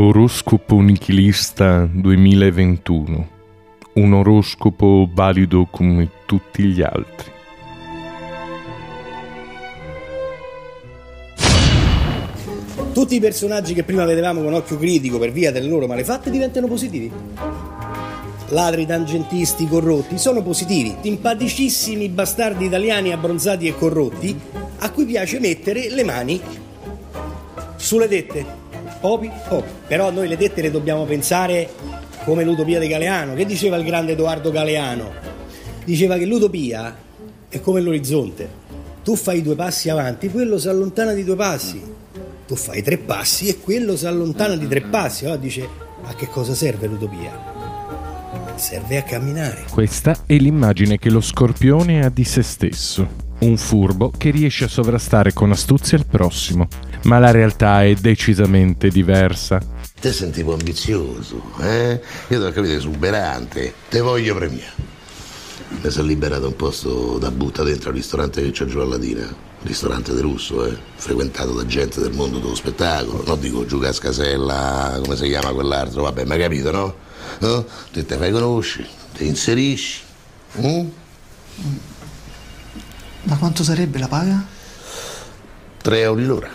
Oroscopo Nichilista 2021. Un oroscopo valido come tutti gli altri. Tutti i personaggi che prima vedevamo con occhio critico per via delle loro malefatte diventano positivi. Ladri, tangentisti, corrotti sono positivi, simpaticissimi bastardi italiani abbronzati e corrotti a cui piace mettere le mani sulle dette. Popi, popi. Però noi le dette le dobbiamo pensare come l'utopia di Galeano. Che diceva il grande Edoardo Galeano? Diceva che l'utopia è come l'orizzonte. Tu fai due passi avanti, quello si allontana di due passi tu fai tre passi e quello si allontana di tre passi. Allora dice, a che cosa serve l'utopia? Serve a camminare. Questa è l'immagine che lo scorpione ha di se stesso. Un furbo che riesce a sovrastare con astuzia il prossimo. Ma la realtà è decisamente diversa. Te sentivo ambizioso, eh? Io devo capire esuberante. Te voglio premiare. Mi sono liberato un posto da butta dentro al ristorante che c'è giù a Latina ristorante del russo, eh, frequentato da gente del mondo dello spettacolo, non dico giù Cascasella, come si chiama quell'altro, vabbè, ma capito, no? no? Te te fai conosci, ti inserisci. Mm? Ma quanto sarebbe la paga? 3 euro l'ora.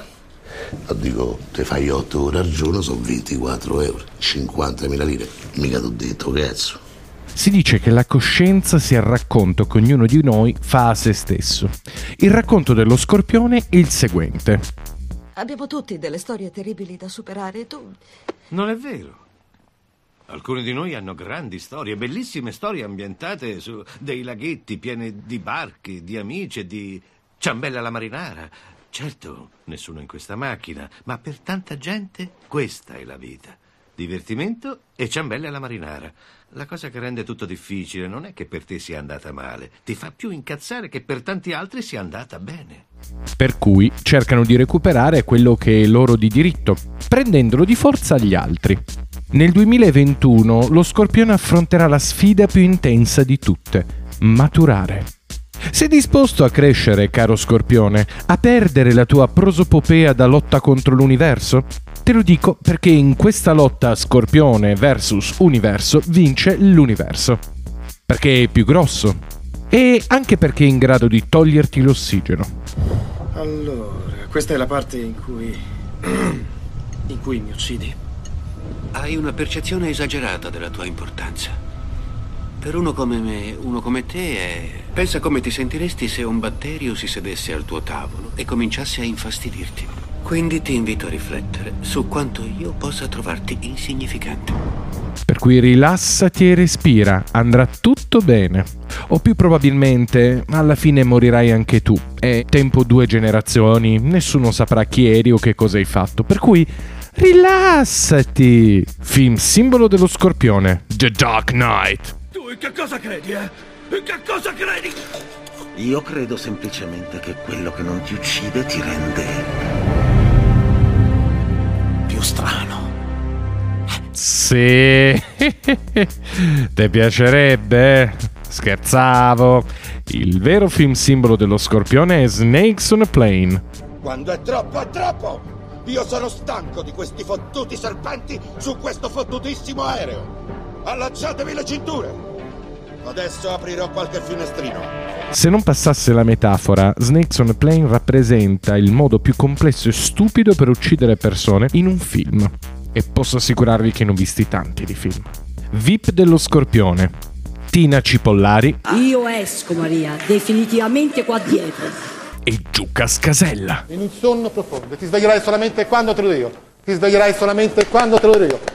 Ma dico, te fai 8 ore al giorno, sono 24 euro, 50.000 lire. Mica t'ho detto, cazzo. Si dice che la coscienza sia il racconto che ognuno di noi fa a se stesso. Il racconto dello scorpione è il seguente. Abbiamo tutti delle storie terribili da superare. Tu. Non è vero. Alcuni di noi hanno grandi storie, bellissime storie ambientate su dei laghetti pieni di barche, di amici e di ciambella alla marinara. Certo, nessuno in questa macchina, ma per tanta gente questa è la vita. Divertimento e ciambelle alla marinara. La cosa che rende tutto difficile non è che per te sia andata male, ti fa più incazzare che per tanti altri sia andata bene. Per cui cercano di recuperare quello che è loro di diritto, prendendolo di forza agli altri. Nel 2021 lo Scorpione affronterà la sfida più intensa di tutte, maturare. Sei disposto a crescere, caro Scorpione, a perdere la tua prosopopea da lotta contro l'universo? Te lo dico perché in questa lotta Scorpione versus Universo vince l'Universo. Perché è più grosso. E anche perché è in grado di toglierti l'ossigeno. Allora, questa è la parte in cui... in cui mi uccidi. Hai una percezione esagerata della tua importanza. Per uno come me, uno come te è... Pensa come ti sentiresti se un batterio si sedesse al tuo tavolo e cominciasse a infastidirti. Quindi ti invito a riflettere su quanto io possa trovarti insignificante. Per cui rilassati e respira, andrà tutto bene. O più probabilmente alla fine morirai anche tu. È tempo due generazioni, nessuno saprà chi eri o che cosa hai fatto. Per cui rilassati. Film simbolo dello scorpione, The Dark Knight. Tu in che cosa credi, eh? In che cosa credi? Io credo semplicemente che quello che non ti uccide ti rende strano. Sì, ti piacerebbe? Scherzavo. Il vero film simbolo dello scorpione è Snakes on a Plane. Quando è troppo, è troppo! Io sono stanco di questi fottuti serpenti su questo fottutissimo aereo! Allacciatevi le cinture! Adesso aprirò qualche finestrino. Se non passasse la metafora, Snakes on a Plane rappresenta il modo più complesso e stupido per uccidere persone in un film. E posso assicurarvi che ne ho visti tanti di film. VIP dello Scorpione. Tina Cipollari. Io esco, Maria, definitivamente qua dietro. E Giuca Scasella. In un sonno profondo. Ti sveglierai solamente quando te lo dico. Ti sveglierai solamente quando te lo dico.